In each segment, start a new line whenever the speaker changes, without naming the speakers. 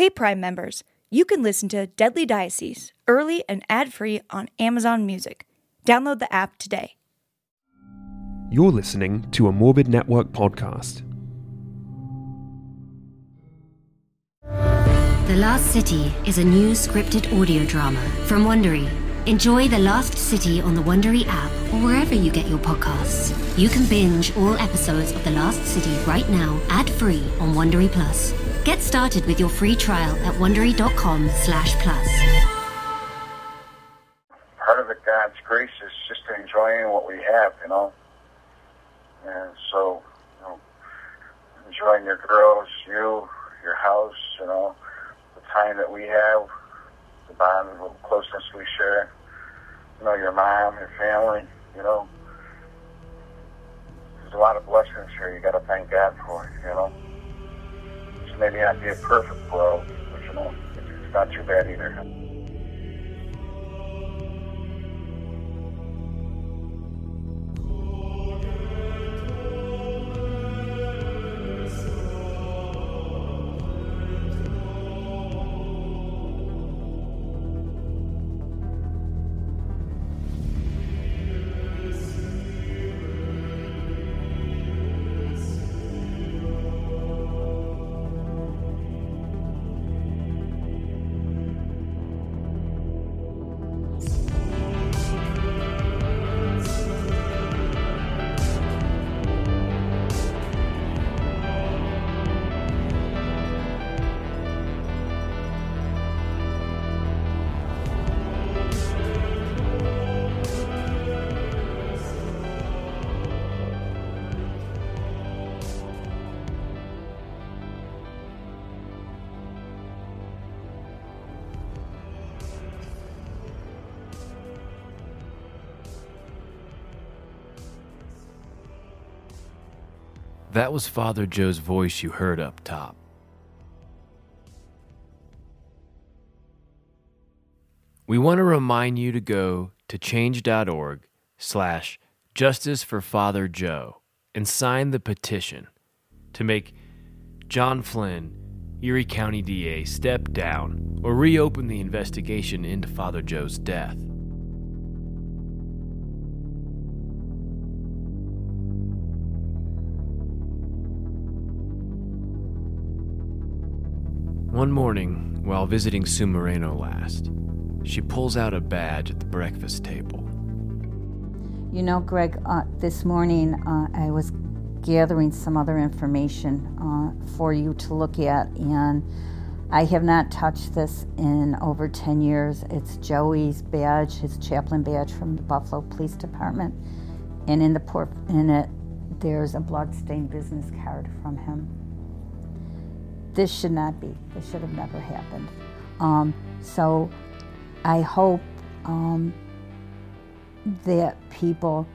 Hey, Prime members, you can listen to Deadly Diocese early and ad free on Amazon Music. Download the app today.
You're listening to a Morbid Network podcast.
The Last City is a new scripted audio drama from Wondery. Enjoy The Last City on the Wondery app or wherever you get your podcasts. You can binge all episodes of The Last City right now, ad-free on Wondery Plus. Get started with your free trial at wondery.com slash plus.
part of it, God's grace is just enjoying what we have, you know. And so, you know, enjoying your girls, you, your house, you know, the time that we have, the bond, the closeness we share, you know, your mom, your family, you know. There's a lot of blessings here you got to thank God for, you know. This may not be a perfect world, but, you know, it's not too bad either.
That was Father Joe's voice you heard up top. We want to remind you to go to change.org slash justice for Father Joe and sign the petition to make John Flynn, Erie County DA, step down or reopen the investigation into Father Joe's death. One morning, while visiting Sue Moreno last, she pulls out a badge at the breakfast table.
You know, Greg, uh, this morning uh, I was gathering some other information uh, for you to look at, and I have not touched this in over 10 years. It's Joey's badge, his chaplain badge from the Buffalo Police Department, and in the por- in it there's a bloodstained business card from him. This should not be. This should have never happened. Um, so I hope um, that people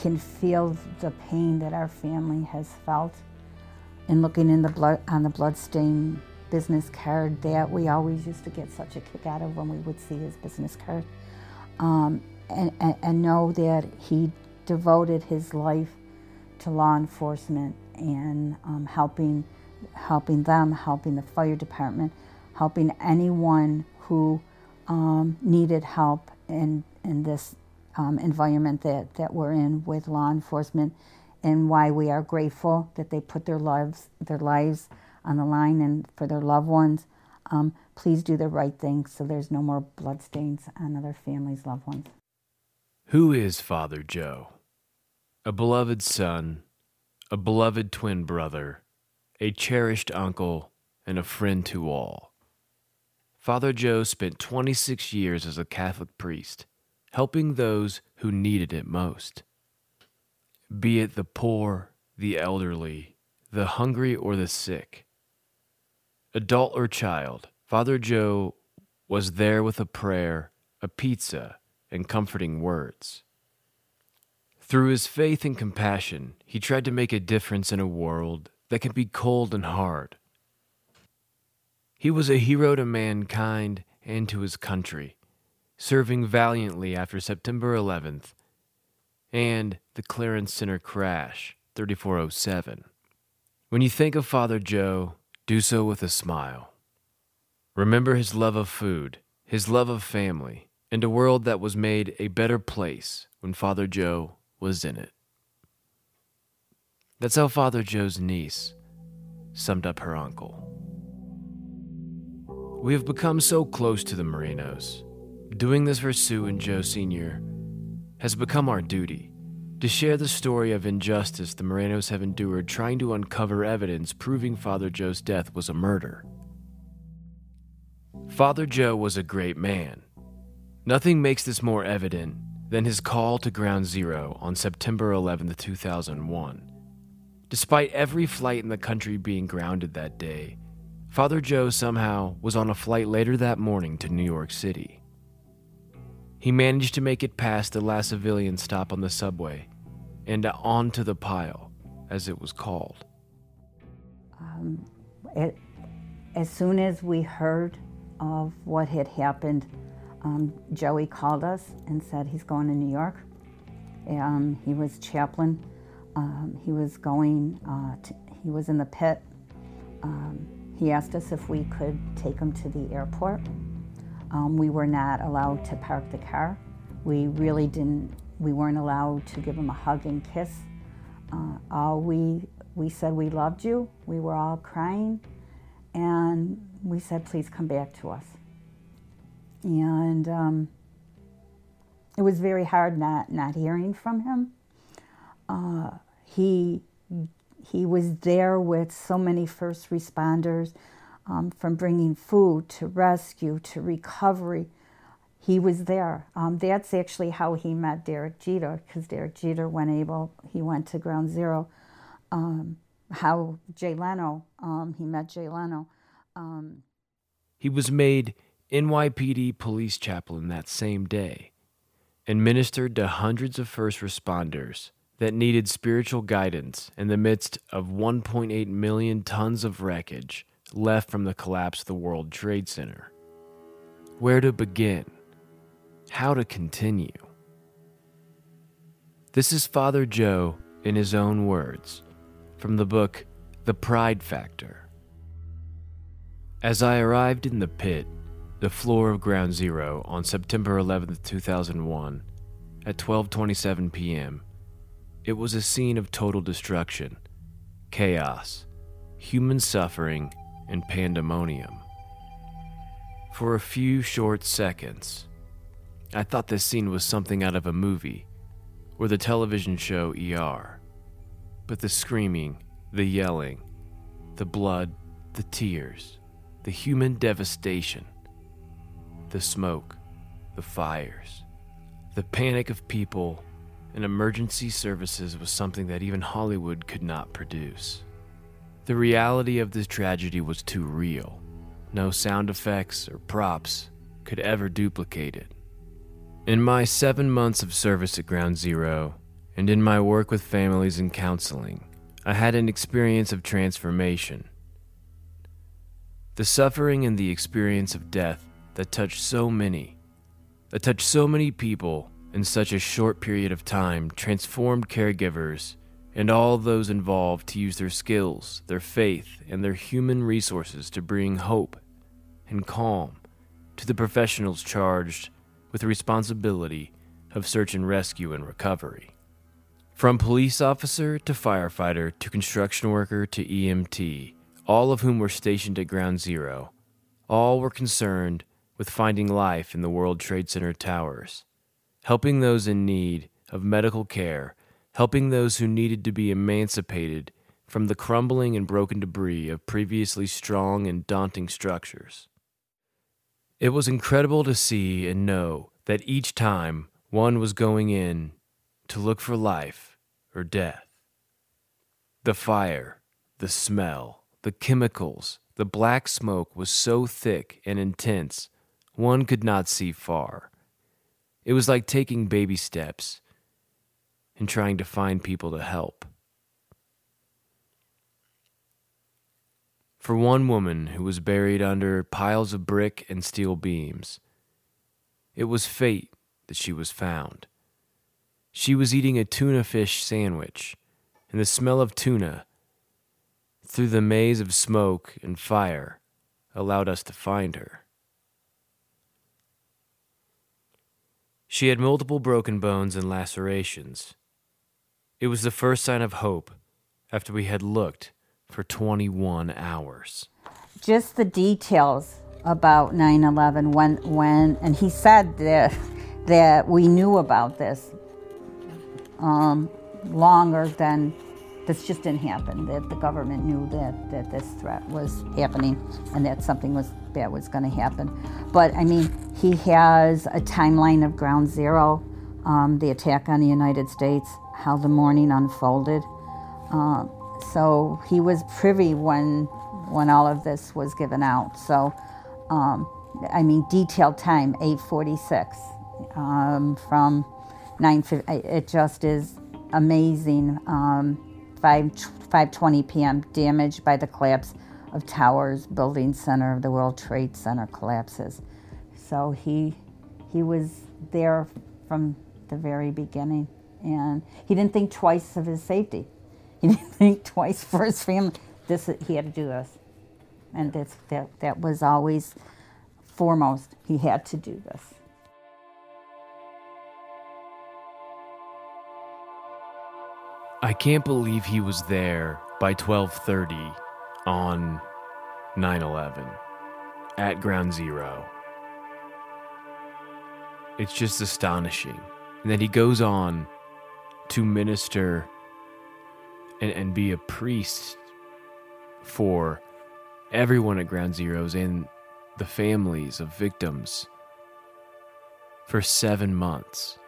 can feel the pain that our family has felt in looking in the blood on the bloodstain business card that we always used to get such a kick out of when we would see his business card um, and, and, and know that he devoted his life to law enforcement and um, helping helping them helping the fire department helping anyone who um, needed help in in this um, environment that, that we're in with law enforcement and why we are grateful that they put their lives their lives on the line and for their loved ones. Um, please do the right thing so there's no more bloodstains on other families' loved ones.
Who is Father Joe? A beloved son, a beloved twin brother, a cherished uncle, and a friend to all. Father Joe spent 26 years as a Catholic priest, helping those who needed it most. Be it the poor, the elderly, the hungry, or the sick. Adult or child, Father Joe was there with a prayer, a pizza, and comforting words. Through his faith and compassion, he tried to make a difference in a world that can be cold and hard. He was a hero to mankind and to his country, serving valiantly after September 11th and the Clarence Center crash, 3407. When you think of Father Joe, do so with a smile. Remember his love of food, his love of family, and a world that was made a better place when Father Joe was in it. That's how Father Joe's niece summed up her uncle. We have become so close to the Morenos. Doing this for Sue and Joe Sr. has become our duty to share the story of injustice the Morenos have endured trying to uncover evidence proving Father Joe's death was a murder. Father Joe was a great man. Nothing makes this more evident than his call to Ground Zero on September 11, 2001. Despite every flight in the country being grounded that day, Father Joe somehow was on a flight later that morning to New York City. He managed to make it past the last civilian stop on the subway and onto the pile, as it was called.
Um, it, as soon as we heard of what had happened, um, Joey called us and said he's going to New York. Um, he was chaplain. Um, he was going. Uh, to, he was in the pit. Um, he asked us if we could take him to the airport. Um, we were not allowed to park the car. We really didn't. We weren't allowed to give him a hug and kiss. Uh, all we we said we loved you. We were all crying, and we said please come back to us and um, it was very hard not not hearing from him. Uh, he he was there with so many first responders, um, from bringing food to rescue to recovery. He was there. Um, that's actually how he met Derek Jeter, because Derek Jeter went able. He went to Ground Zero. Um, how Jay Leno, um, he met Jay Leno. Um,
he was made NYPD police chaplain that same day and ministered to hundreds of first responders that needed spiritual guidance in the midst of 1.8 million tons of wreckage left from the collapse of the World Trade Center. Where to begin? How to continue? This is Father Joe in his own words from the book The Pride Factor. As I arrived in the pit, the floor of Ground Zero on September 11, 2001, at 12:27 p.m. It was a scene of total destruction, chaos, human suffering, and pandemonium. For a few short seconds, I thought this scene was something out of a movie or the television show ER. But the screaming, the yelling, the blood, the tears, the human devastation, the smoke, the fires, the panic of people, and emergency services was something that even Hollywood could not produce. The reality of this tragedy was too real. No sound effects or props could ever duplicate it. In my seven months of service at Ground Zero, and in my work with families and counseling, I had an experience of transformation. The suffering and the experience of death that touched so many, that touched so many people in such a short period of time, transformed caregivers and all those involved to use their skills, their faith, and their human resources to bring hope and calm to the professionals charged with the responsibility of search and rescue and recovery. From police officer to firefighter to construction worker to EMT, all of whom were stationed at Ground Zero, all were concerned with finding life in the World Trade Center towers, helping those in need of medical care, helping those who needed to be emancipated from the crumbling and broken debris of previously strong and daunting structures. It was incredible to see and know that each time one was going in to look for life or death. The fire, the smell, the chemicals, the black smoke was so thick and intense one could not see far. It was like taking baby steps and trying to find people to help. For one woman who was buried under piles of brick and steel beams, it was fate that she was found. She was eating a tuna fish sandwich, and the smell of tuna, through the maze of smoke and fire, allowed us to find her. She had multiple broken bones and lacerations. It was the first sign of hope after we had looked for 21 hours.
Just the details about 9/11 when when and he said that that we knew about this um, longer than this just didn't happen. That the government knew that, that this threat was happening and that something was bad was going to happen. But I mean, he has a timeline of ground zero, um, the attack on the United States, how the morning unfolded. Uh, so he was privy when when all of this was given out. So, um, I mean, detailed time 846 um, from 9. It just is amazing. Um, 5 5:20 p.m. damaged by the collapse of towers, building center of the World Trade Center collapses. So he he was there from the very beginning, and he didn't think twice of his safety. He didn't think twice for his family. This he had to do this, and that's, that that was always foremost. He had to do this.
I can't believe he was there by 12:30 on 9/11 at ground zero. It's just astonishing. And then he goes on to minister and, and be a priest for everyone at ground zeros and the families of victims for seven months.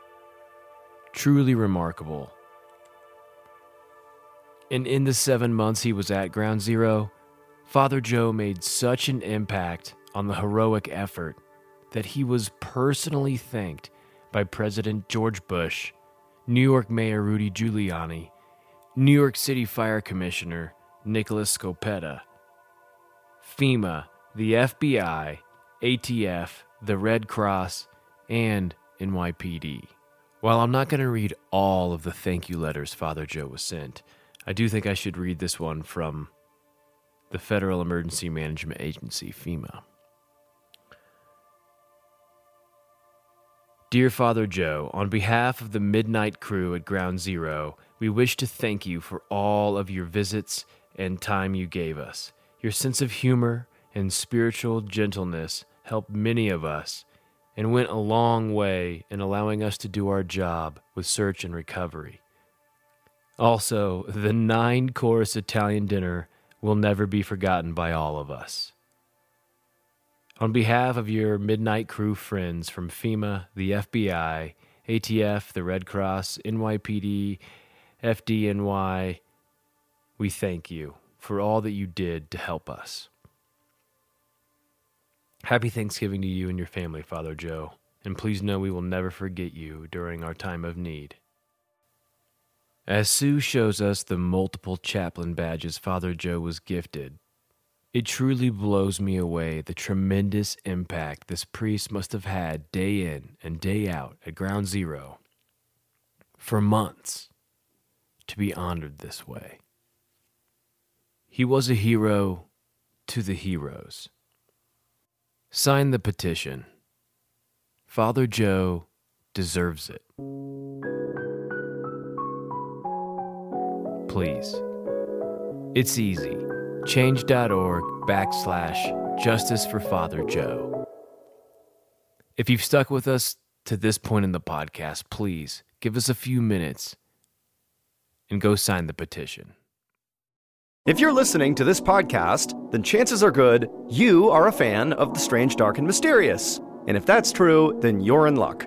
Truly remarkable. And in the seven months he was at Ground Zero, Father Joe made such an impact on the heroic effort that he was personally thanked by President George Bush, New York Mayor Rudy Giuliani, New York City Fire Commissioner Nicholas Scoppetta, FEMA, the FBI, ATF, the Red Cross, and NYPD. While I'm not going to read all of the thank you letters Father Joe was sent, I do think I should read this one from the Federal Emergency Management Agency, FEMA. Dear Father Joe, on behalf of the Midnight crew at Ground Zero, we wish to thank you for all of your visits and time you gave us. Your sense of humor and spiritual gentleness helped many of us and went a long way in allowing us to do our job with search and recovery. Also, the nine course Italian dinner will never be forgotten by all of us. On behalf of your Midnight Crew friends from FEMA, the FBI, ATF, the Red Cross, NYPD, FDNY, we thank you for all that you did to help us. Happy Thanksgiving to you and your family, Father Joe, and please know we will never forget you during our time of need. As Sue shows us the multiple chaplain badges Father Joe was gifted, it truly blows me away the tremendous impact this priest must have had day in and day out at Ground Zero for months to be honored this way. He was a hero to the heroes. Sign the petition. Father Joe deserves it. Please. It's easy. Change.org backslash justice for Father Joe. If you've stuck with us to this point in the podcast, please give us a few minutes and go sign the petition.
If you're listening to this podcast, then chances are good you are a fan of the strange, dark, and mysterious. And if that's true, then you're in luck.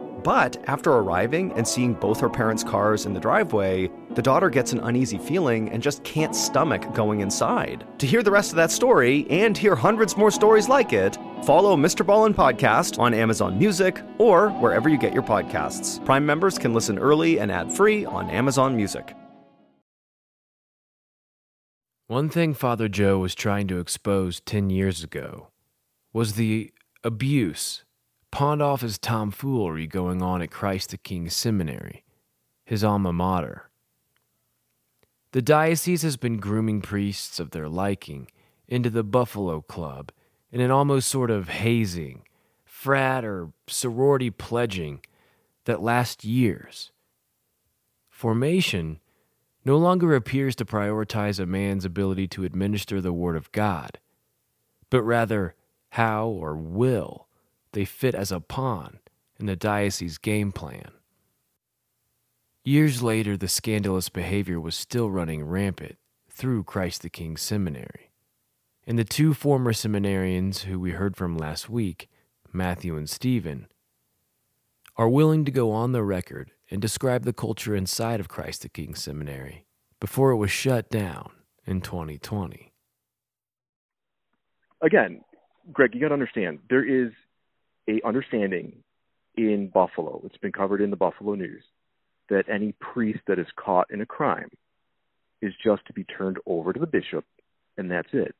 but after arriving and seeing both her parents' cars in the driveway, the daughter gets an uneasy feeling and just can't stomach going inside. To hear the rest of that story and hear hundreds more stories like it, Follow Mr. Ballen Podcast on Amazon Music or wherever you get your podcasts. Prime members can listen early and ad free on Amazon Music.
One thing Father Joe was trying to expose 10 years ago was the abuse, pawned off his tomfoolery going on at Christ the King Seminary, his alma mater. The diocese has been grooming priests of their liking into the Buffalo Club in an almost sort of hazing, frat or sorority pledging that lasts years. Formation no longer appears to prioritize a man's ability to administer the Word of God, but rather how or will they fit as a pawn in the diocese game plan. Years later, the scandalous behavior was still running rampant through Christ the King Seminary. And the two former seminarians who we heard from last week, Matthew and Stephen, are willing to go on the record and describe the culture inside of Christ the King Seminary before it was shut down in 2020.
Again, Greg, you got to understand there is a understanding in Buffalo. It's been covered in the Buffalo News that any priest that is caught in a crime is just to be turned over to the bishop, and that's it.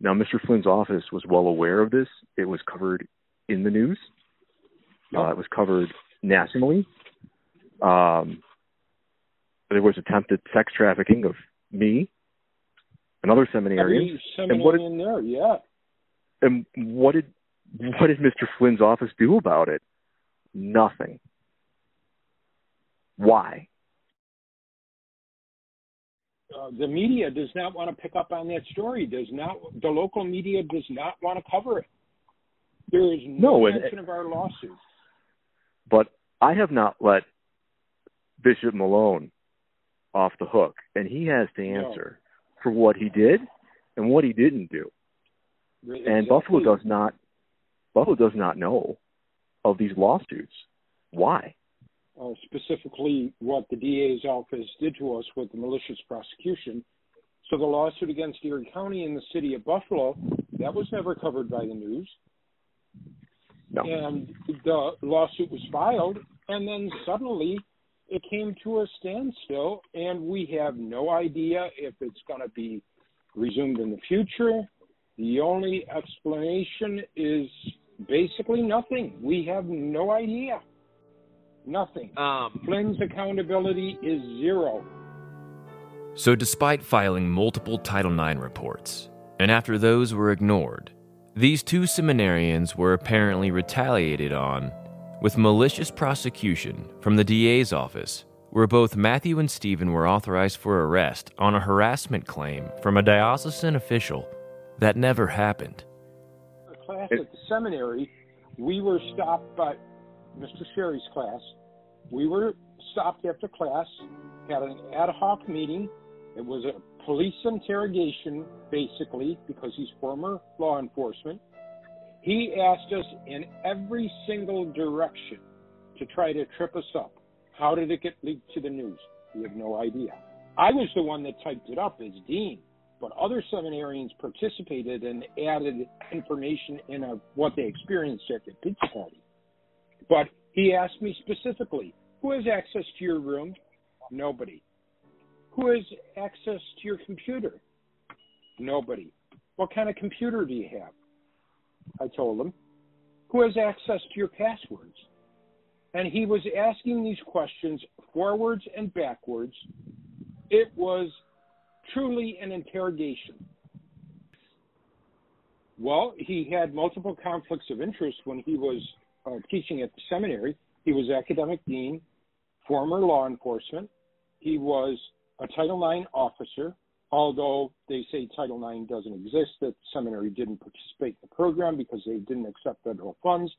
Now, Mr. Flynn's office was well aware of this. It was covered in the news. Uh, it was covered nationally. Um, there was attempted sex trafficking of me, another seminarian.
Seminary and what did, in there, yeah.
And what did what did Mr. Flynn's office do about it? Nothing. Why?
Uh, the media does not want to pick up on that story. Does not the local media does not want to cover it. There is no, no mention of our lawsuit.
But I have not let Bishop Malone off the hook, and he has to answer no. for what he did and what he didn't do. Exactly. And Buffalo does not Buffalo does not know of these lawsuits. Why?
uh, specifically what the DA's office did to us with the malicious prosecution. So the lawsuit against Erie County and the city of Buffalo, that was never covered by the news.
No.
And the lawsuit was filed, and then suddenly it came to a standstill, and we have no idea if it's going to be resumed in the future. The only explanation is basically nothing. We have no idea. Nothing. Um, Flynn's accountability is zero.
So, despite filing multiple Title IX reports, and after those were ignored, these two seminarians were apparently retaliated on with malicious prosecution from the DA's office, where both Matthew and Stephen were authorized for arrest on a harassment claim from a diocesan official that never happened.
A class at the seminary, we were stopped by Mr. Sherry's class. We were stopped after class, had an ad hoc meeting. It was a police interrogation, basically, because he's former law enforcement. He asked us in every single direction to try to trip us up. How did it get leaked to the news? We have no idea. I was the one that typed it up as dean, but other seminarians participated and added information in a, what they experienced at the pizza party. But he asked me specifically, who has access to your room? Nobody. Who has access to your computer? Nobody. What kind of computer do you have? I told him. Who has access to your passwords? And he was asking these questions forwards and backwards. It was truly an interrogation. Well, he had multiple conflicts of interest when he was uh, teaching at the seminary. He was academic dean, former law enforcement. He was a Title IX officer, although they say Title IX doesn't exist, that seminary didn't participate in the program because they didn't accept federal funds.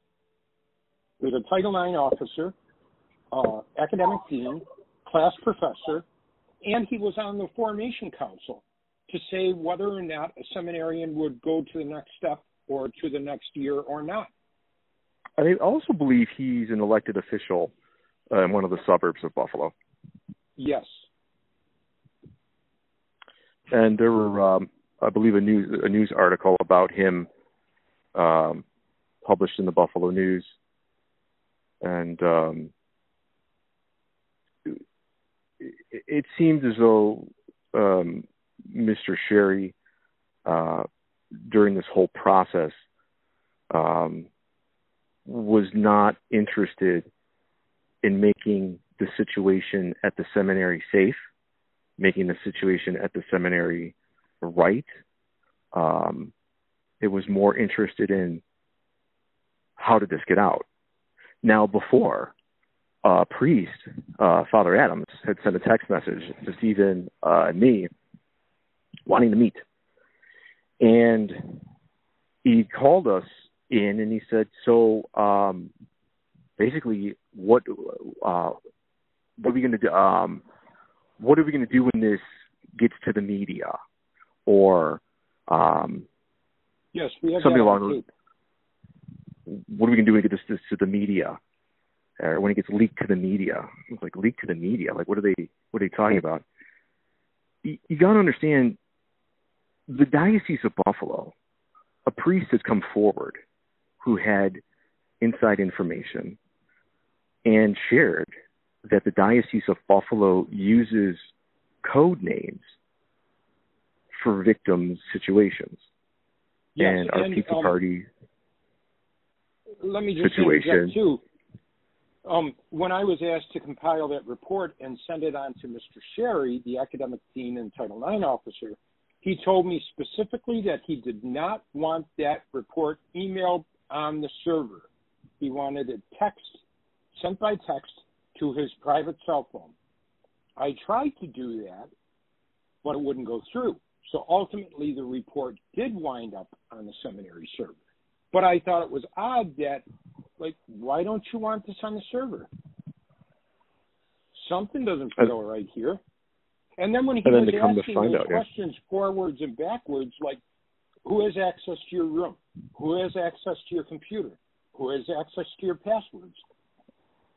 He was a Title IX officer, uh, academic dean, class professor, and he was on the formation council to say whether or not a seminarian would go to the next step or to the next year or not.
I also believe he's an elected official in one of the suburbs of Buffalo.
Yes.
And there were, um, I believe, a news a news article about him um, published in the Buffalo News, and um, it, it seemed as though um, Mr. Sherry, uh, during this whole process, um, was not interested in making the situation at the seminary safe, making the situation at the seminary right. Um, it was more interested in how did this get out. Now, before, uh, priest, uh, Father Adams, had sent a text message to Stephen uh, and me wanting to meet. And he called us in and he said, So um, basically, what uh, what are we going to do? Um, what are we going to do when this gets to the media, or um,
yes, we have
something along
those.
What are we going to do when it gets this to the media, or when it gets leaked to the media? It's like leaked to the media. Like what are they? What are they talking about? You, you got to understand, the diocese of Buffalo, a priest has come forward who had inside information and shared that the Diocese of Buffalo uses code names for victims' situations.
Yes,
and our
and,
pizza
um,
party
let me just
situation.
too. Um, when I was asked to compile that report and send it on to Mr. Sherry, the academic dean and Title IX officer, he told me specifically that he did not want that report emailed on the server. He wanted it text, sent by text to his private cell phone. I tried to do that, but it wouldn't go through. So ultimately, the report did wind up on the seminary server. But I thought it was odd that, like, why don't you want this on the server? Something doesn't feel right here. And then when he
And
was
to come to
asking
find
those
out, yeah.
questions forwards and backwards, like, who has access to your room? Who has access to your computer? Who has access to your passwords?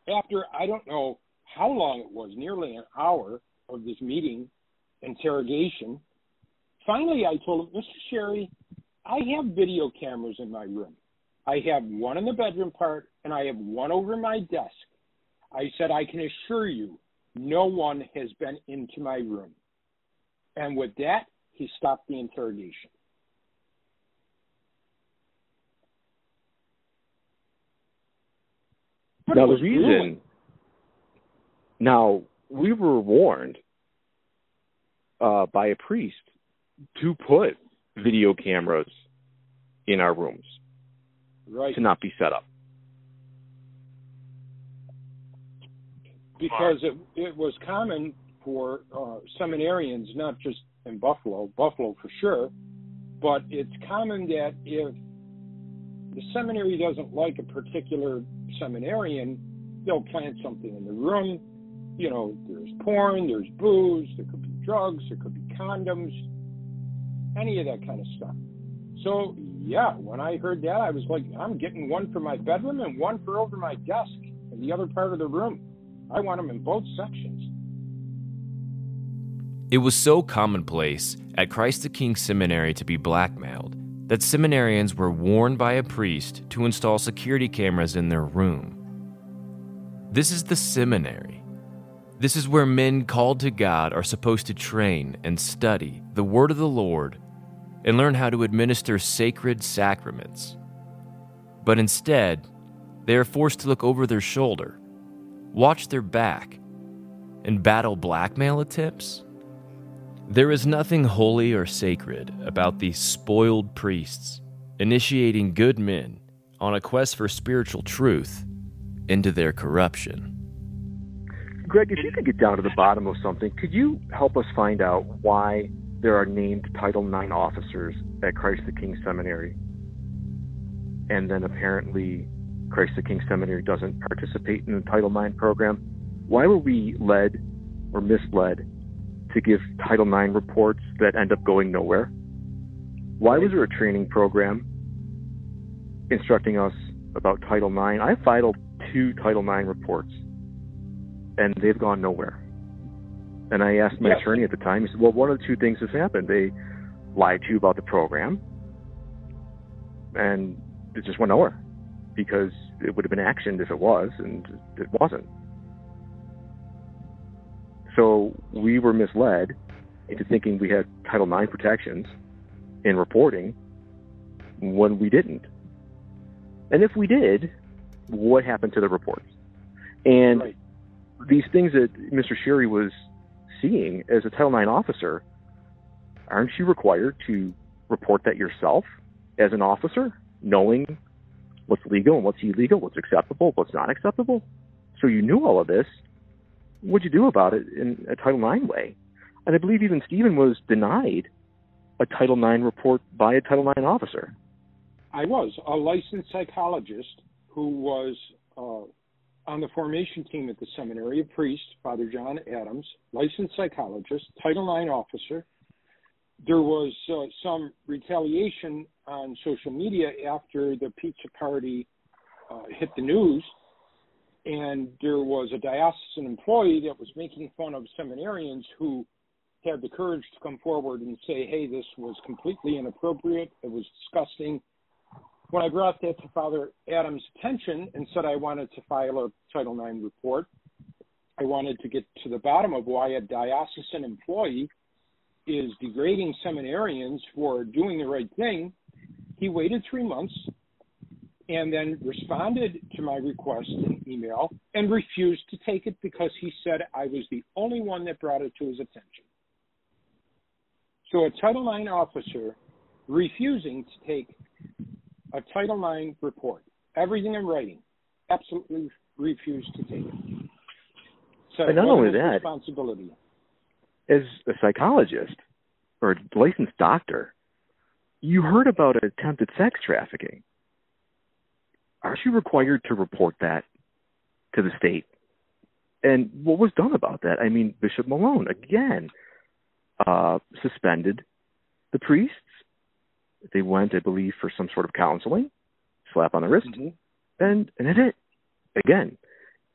After I don't know how long it was, nearly an hour of this meeting, interrogation, finally I told him, Mr. Sherry, I have video cameras in my room. I have one in the bedroom part and I have one over my desk. I said, I can assure you, no one has been into my room. And with that, he stopped the interrogation. But
now the reason
grueling.
now we were warned uh, by a priest to put video cameras in our rooms
right
to not be set up.
because it it was common for uh, seminarians, not just in Buffalo, Buffalo for sure, but it's common that if the seminary doesn't like a particular seminarian, they'll plant something in the room. You know, there's porn, there's booze, there could be drugs, there could be condoms, any of that kind of stuff. So, yeah, when I heard that, I was like, I'm getting one for my bedroom and one for over my desk in the other part of the room. I want them in both sections.
It was so commonplace at Christ the King Seminary to be blackmailed that seminarians were warned by a priest to install security cameras in their room. This is the seminary. This is where men called to God are supposed to train and study the Word of the Lord and learn how to administer sacred sacraments. But instead, they are forced to look over their shoulder, watch their back, and battle blackmail attempts? There is nothing holy or sacred about these spoiled priests initiating good men on a quest for spiritual truth into their corruption.
Greg, if you could get down to the bottom of something, could you help us find out why there are named Title IX officers at Christ the King Seminary? And then apparently Christ the King Seminary doesn't participate in the Title IX program. Why were we led or misled to give Title IX reports that end up going nowhere? Why was there a training program instructing us about Title IX? I filed two Title IX reports, and they've gone nowhere. And I asked my
Yes.
attorney at the time, he said, Well, one of the two things has happened. They lied to you about the program, and it just went nowhere. because it would have been actioned if it was, and it wasn't. So we were misled into thinking we had Title IX protections in reporting when we didn't. And if we did, what happened to the reports? And
Right.
these things that Mr. Sherry was seeing as a Title IX officer, aren't you required to report that yourself as an officer, knowing what's legal and what's illegal, what's acceptable, what's not acceptable? So you knew all of this. What'd you do about it in a Title IX way? And I believe even Stephen was denied a Title IX report by a Title IX officer.
I was a licensed psychologist who was uh, on the formation team at the seminary, a priest, Father John Adams, licensed psychologist, Title IX officer. There was uh, some retaliation on social media after the pizza party uh, hit the news, and there was a diocesan employee that was making fun of seminarians who had the courage to come forward and say, hey, this was completely inappropriate, it was disgusting. When I brought that to Father Adams' attention and said I wanted to file a Title IX report, I wanted to get to the bottom of why a diocesan employee is degrading seminarians for doing the right thing. He waited three months and then responded to my request in email and refused to take it because he said I was the only one that brought it to his attention. So a Title IX officer refusing to take a Title IX report, everything in writing, absolutely refused to take it. So
And not only that-
responsibility.
as a psychologist or a licensed doctor, you heard about attempted sex trafficking. Aren't you required to report that to the state? And what was done about that? I mean, Bishop Malone again uh, suspended the priests. They went, I believe, for some sort of counseling, slap on the wrist,
Mhm.
and and that's it. Again,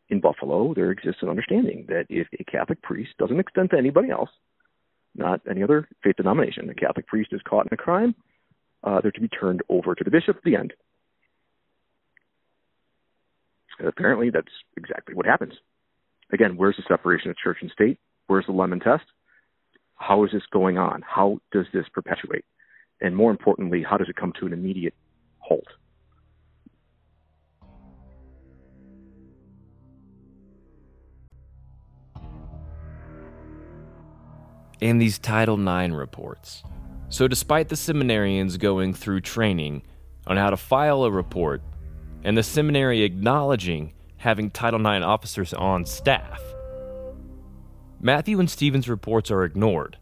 in Buffalo, there exists an understanding that if a Catholic priest doesn't extend to anybody else, not any other faith denomination, a Catholic priest is caught in a crime, uh, they're to be turned over to the bishop. at The end. And apparently, that's exactly what happens. Again, where's the separation of church and state? Where's the lemon test? How is this going on? How does this perpetuate? And more importantly, how does it come to an immediate halt?
and these Title IX reports. So, despite the seminarians going through training on how to file a report and the seminary acknowledging having Title IX officers on staff, Matthew and Stephen's reports are ignored.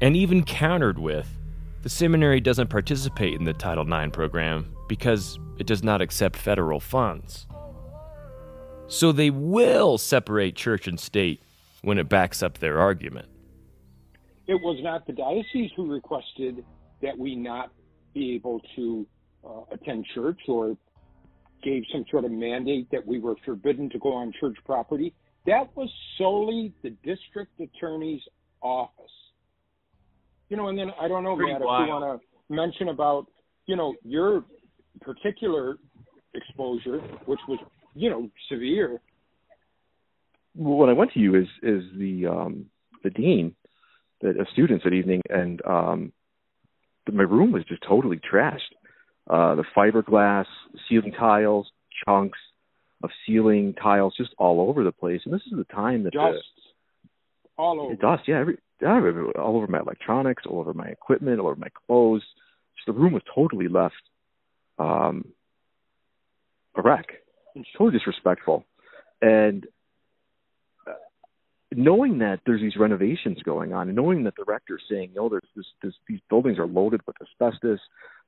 And even countered with, the seminary doesn't participate in the Title IX program because it does not accept federal funds. So they will separate church and state when it backs up their argument.
It was not the diocese who requested that we not be able to uh, attend church or gave some sort of mandate that we were forbidden to go on church property. That was solely the district attorney's office. You know, and then I don't know,
Pretty
Matt,
wild.
if you want to mention about, you know, your particular exposure, which was, you know, severe.
Well, when I went to you is is the um, the dean that of students that evening, and um, my room was just totally trashed. Uh, the fiberglass ceiling tiles, chunks of ceiling tiles, just all over the place. And this is the time that the,
Dust all over.
dust, yeah, every, all over my electronics, all over my equipment, all over my clothes. Just the room was totally left um, a wreck, totally disrespectful, and uh, knowing that there's these renovations going on, and knowing that the rector's saying, "No, there's this, this, these buildings are loaded with asbestos.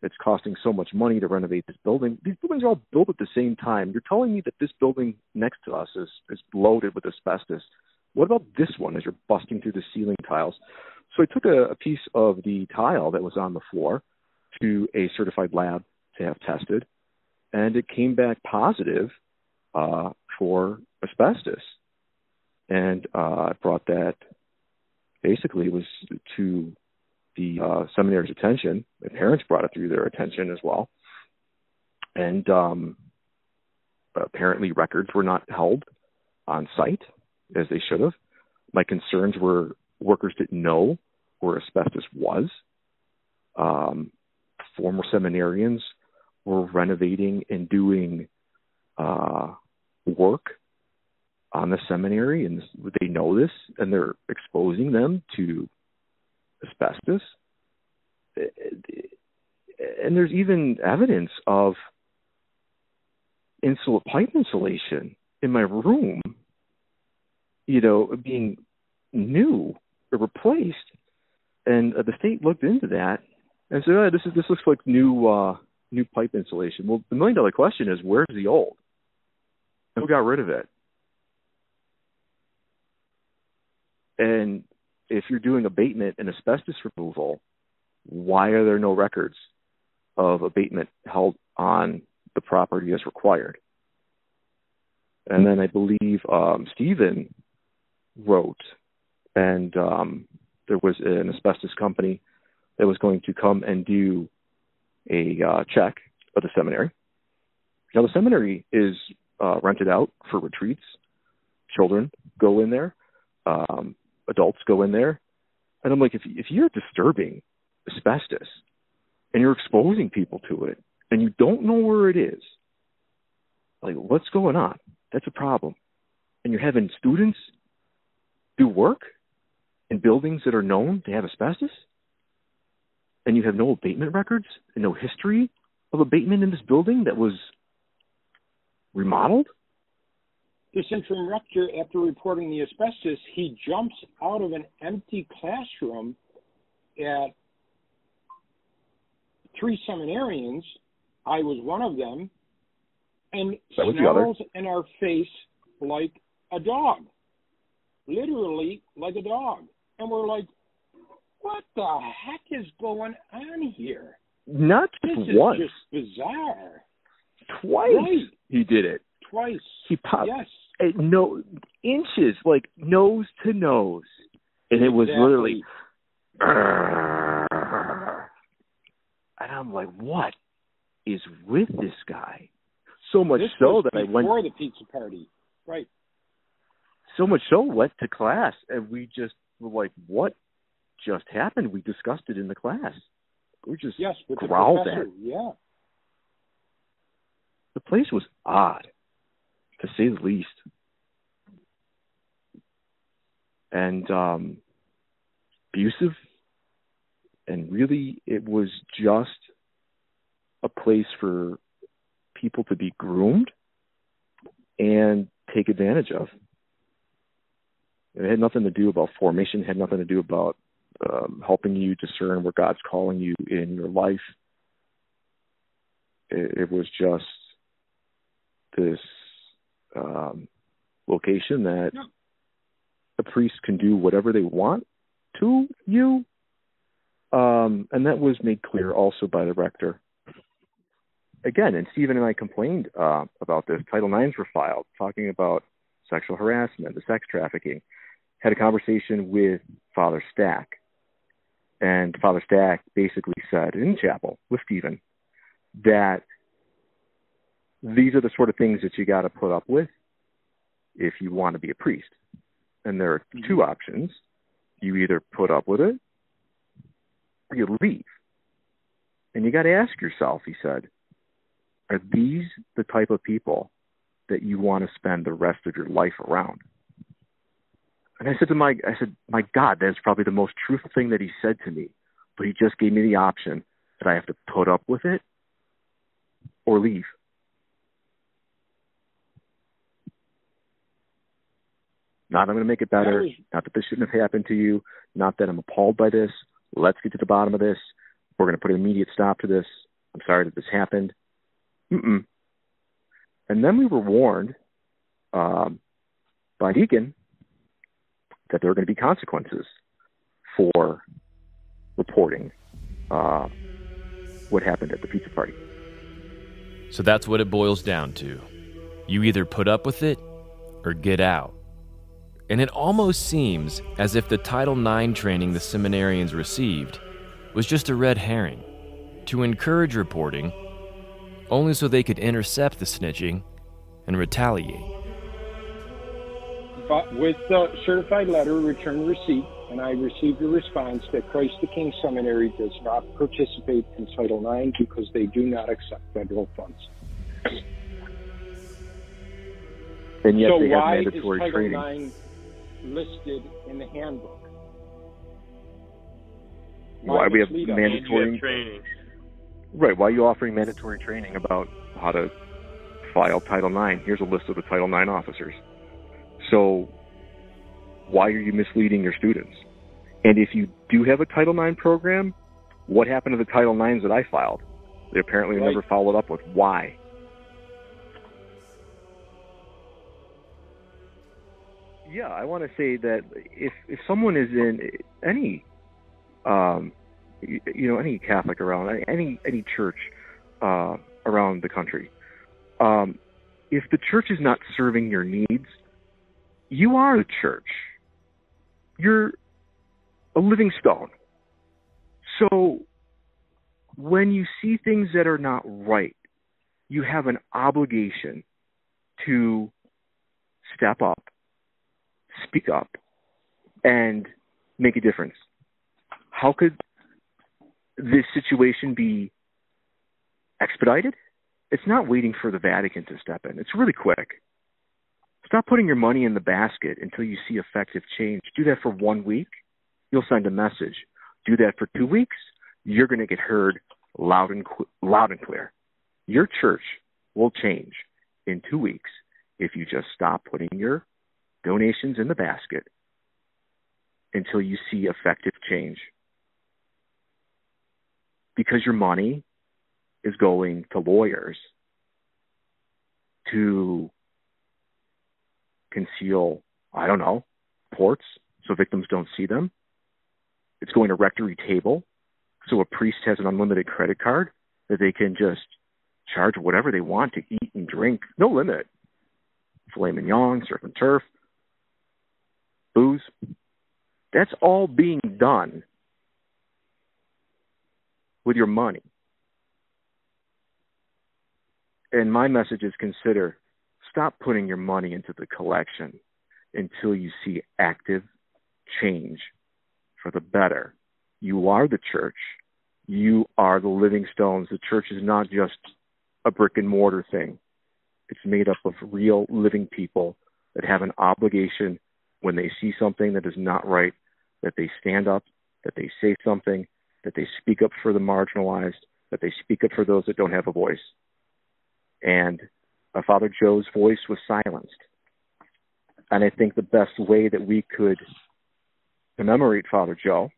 It's costing so much money to renovate this building. These buildings are all built at the same time. You're telling me that this building next to us is is loaded with asbestos." What about this one as you're busting through the ceiling tiles? So I took a, a piece of the tile that was on the floor to a certified lab to have tested, and it came back positive uh, for asbestos. And uh, I brought that basically was to the uh, seminary's attention. The parents brought it through their attention as well. and um, apparently records were not held on site as they should have. My concerns were workers didn't know where asbestos was. Um, former seminarians were renovating and doing uh, work on the seminary, and they know this, and they're exposing them to asbestos. And there's even evidence of insulate pipe insulation in my room, you know, being new or replaced. And uh, the state looked into that and said, oh, "This is this looks like new uh, new pipe insulation." Well, the million dollar question is, where's the old? Who got rid of it? And if you're doing abatement and asbestos removal, why are there no records of abatement held on the property as required? And then I believe um, Stephen wrote, and um, there was an asbestos company that was going to come and do a uh, check of the seminary. Now, the seminary is uh, rented out for retreats. Children go in there. Um, adults go in there, and I'm like, if if you're disturbing asbestos and you're exposing people to it, and you don't know where it is, like what's going on? That's a problem. And you're having students do work in buildings that are known to have asbestos, and you have no abatement records and no history of abatement in this building that was remodeled?
This interim rector, after reporting the asbestos, he jumps out of an empty classroom at three seminarians. I was one of them, and snarls in our face like a dog, literally like a dog. And we're like, what the heck is going on here?
Not
this
once.
is just bizarre.
Twice
right.
he did it.
Twice.
He popped.
Yes
no inches, like nose to nose, and it was
exactly.
literally. And I'm like, what is with this guy? So much
this
so that I went
before the pizza party, right?
So much so went to class, and we just were like, what just happened? We discussed it in the class. We just
yes, with
growled at.
Yeah.
The place was odd to say the least. And um, abusive, and really, it was just a place for people to be groomed and take advantage of. It had nothing to do about formation, had nothing to do about um, helping you discern where God's calling you in your life. It, it was just this um, location that
yeah.
a priest can do whatever they want to you. Um, and that was made clear also by the rector. Again, and Stephen and I complained uh, about this. Title IX were filed talking about sexual harassment, the sex trafficking. Had a conversation with Father Stack. And Father Stack basically said in chapel with Stephen that these are the sort of things that you got to put up with if you want to be a priest. And there are mm-hmm. two options. You either put up with it or you leave. And you got to ask yourself, he said, are these the type of people that you want to spend the rest of your life around? And I said to my, I said, my God, that's probably the most truthful thing that he said to me. But he just gave me the option that I have to put up with it or leave. Not I'm going to make it better. Not that this shouldn't have happened to you. Not that I'm appalled by this. Let's get to the bottom of this. We're going to put an immediate stop to this. I'm sorry that this happened. Mm-mm. And then we were warned um, by Deacon that there are going to be consequences for reporting uh, what happened at the pizza party.
So that's what it boils down to. You either put up with it or get out. And it almost seems as if the Title IX training the seminarians received was just a red herring to encourage reporting only so they could intercept the snitching and retaliate.
But with the certified letter, return receipt, and I received a response that Christ the King Seminary does not participate in Title IX because they do not accept federal funds.
And yet
so
they have mandatory
is Title
training.
IX listed in the handbook?
Why we have
mislead us?
mandatory
training.
Right. Why are you offering mandatory training about how to file Title IX? Here's a list of the Title IX officers. So, why are you misleading your students? And if you do have a Title IX program, what happened to the Title IXs that I filed? They apparently
Right.
never followed up with why. Yeah, I want to say that if if someone is in any um, you, know any Catholic around any any church uh, around the country, um, if the church is not serving your needs, you are the church. You're a living stone. So when you see things that are not right, you have an obligation to step up, speak up, and make a difference. How could this situation be expedited? It's not waiting for the Vatican to step in. It's really quick. Stop putting your money in the basket until you see effective change. Do that for one week, you'll send a message. Do that for two weeks, you're going to get heard loud and qu- loud and clear. Your church will change in two weeks if you just stop putting your donations in the basket until you see effective change. Because your money is going to lawyers to I don't know, ports so victims don't see them. It's going to rectory table so a priest has an unlimited credit card that they can just charge whatever they want to eat and drink, no limit. Filet mignon, surf and turf, booze. That's all being done with your money. And my message is consider stop putting your money into the collection until you see active change for the better. You are the church. You are the living stones. The church is not just a brick and mortar thing. It's made up of real living people that have an obligation when they see something that is not right, that they stand up, that they say something, that they speak up for the marginalized, that they speak up for those that don't have a voice. And uh, Father Joe's voice was silenced. And I think the best way that we could commemorate Father Joe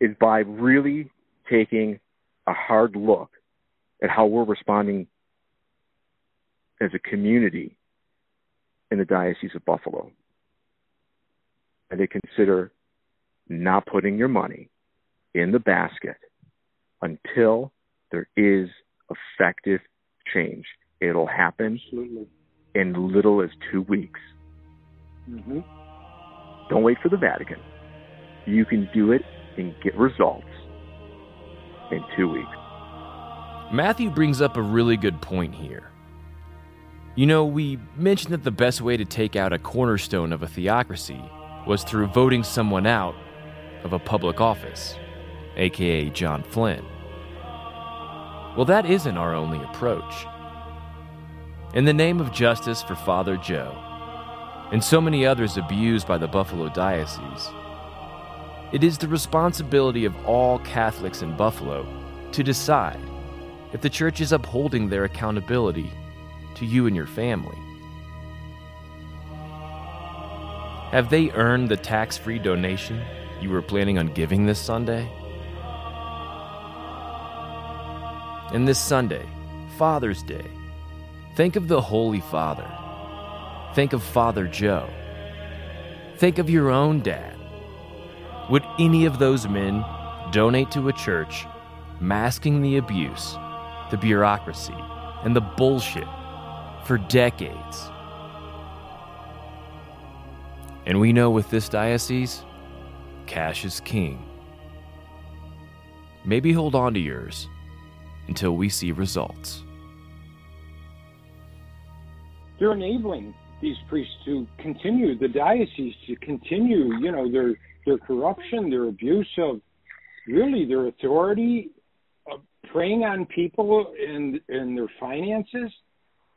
is by really taking a hard look at how we're responding as a community in the Diocese of Buffalo. And to consider not putting your money in the basket until there is effective change. It'll happen
Absolutely.
in little as two weeks.
hmm
Don't wait for the Vatican. You can do it and get results in two weeks.
Matthew brings up a really good point here. You know, we mentioned that the best way to take out a cornerstone of a theocracy was through voting someone out of a public office, aka John Flynn. Well, that isn't our only approach. In the name of justice for Father Joe, and so many others abused by the Buffalo Diocese, it is the responsibility of all Catholics in Buffalo to decide if the church is upholding their accountability to you and your family. Have they earned the tax free donation you were planning on giving this Sunday? And this Sunday, Father's Day, think of the Holy Father. Think of Father Joe. Think of your own dad. Would any of those men donate to a church masking the abuse, the bureaucracy, and the bullshit for decades? And we know with this diocese, cash is king. maybe hold on to yours until we see results.
They're enabling these priests to continue, the diocese to continue, you know, their their corruption, their abuse of really their authority, uh, preying on people and and their finances.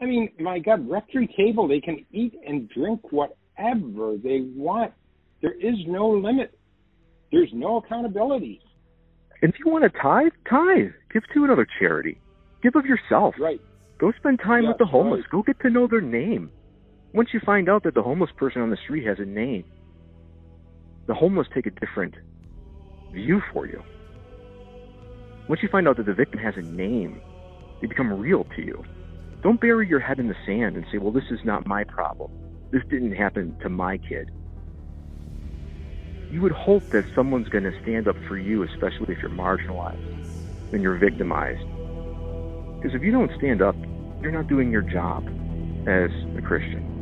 I mean, my God, rectory table, they can eat and drink whatever they want. There is no limit. There's no accountability.
And if you want to tithe, tithe. Give to another charity. Give of yourself.
Right.
Go spend time
Yes,
with the homeless.
right.
Go get to know their name. Once you find out that the homeless person on the street has a name, the homeless take a different view for you. Once you find out that the victim has a name, they become real to you. Don't bury your head in the sand and say, well, this is not my problem. This didn't happen to my kid. You would hope that someone's going to stand up for you, especially if you're marginalized and you're victimized. Because if you don't stand up, you're not doing your job as a Christian.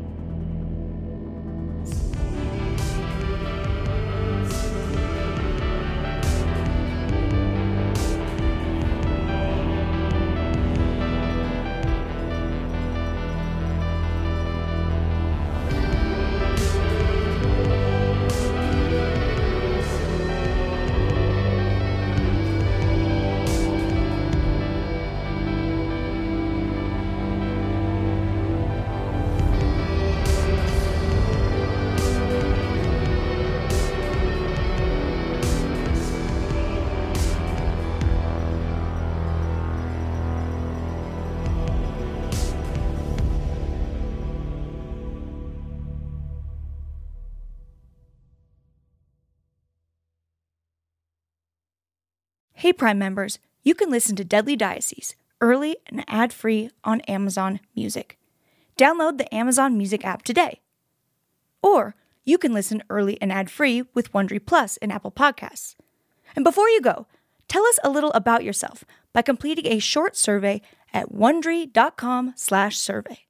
Prime members, you can listen to Deadly Diocese early and ad free on Amazon Music. Download the Amazon Music app today. Or you can listen early and ad free with Wondery Plus in Apple Podcasts. And before you go, tell us a little about yourself by completing a short survey at wondery.com/survey.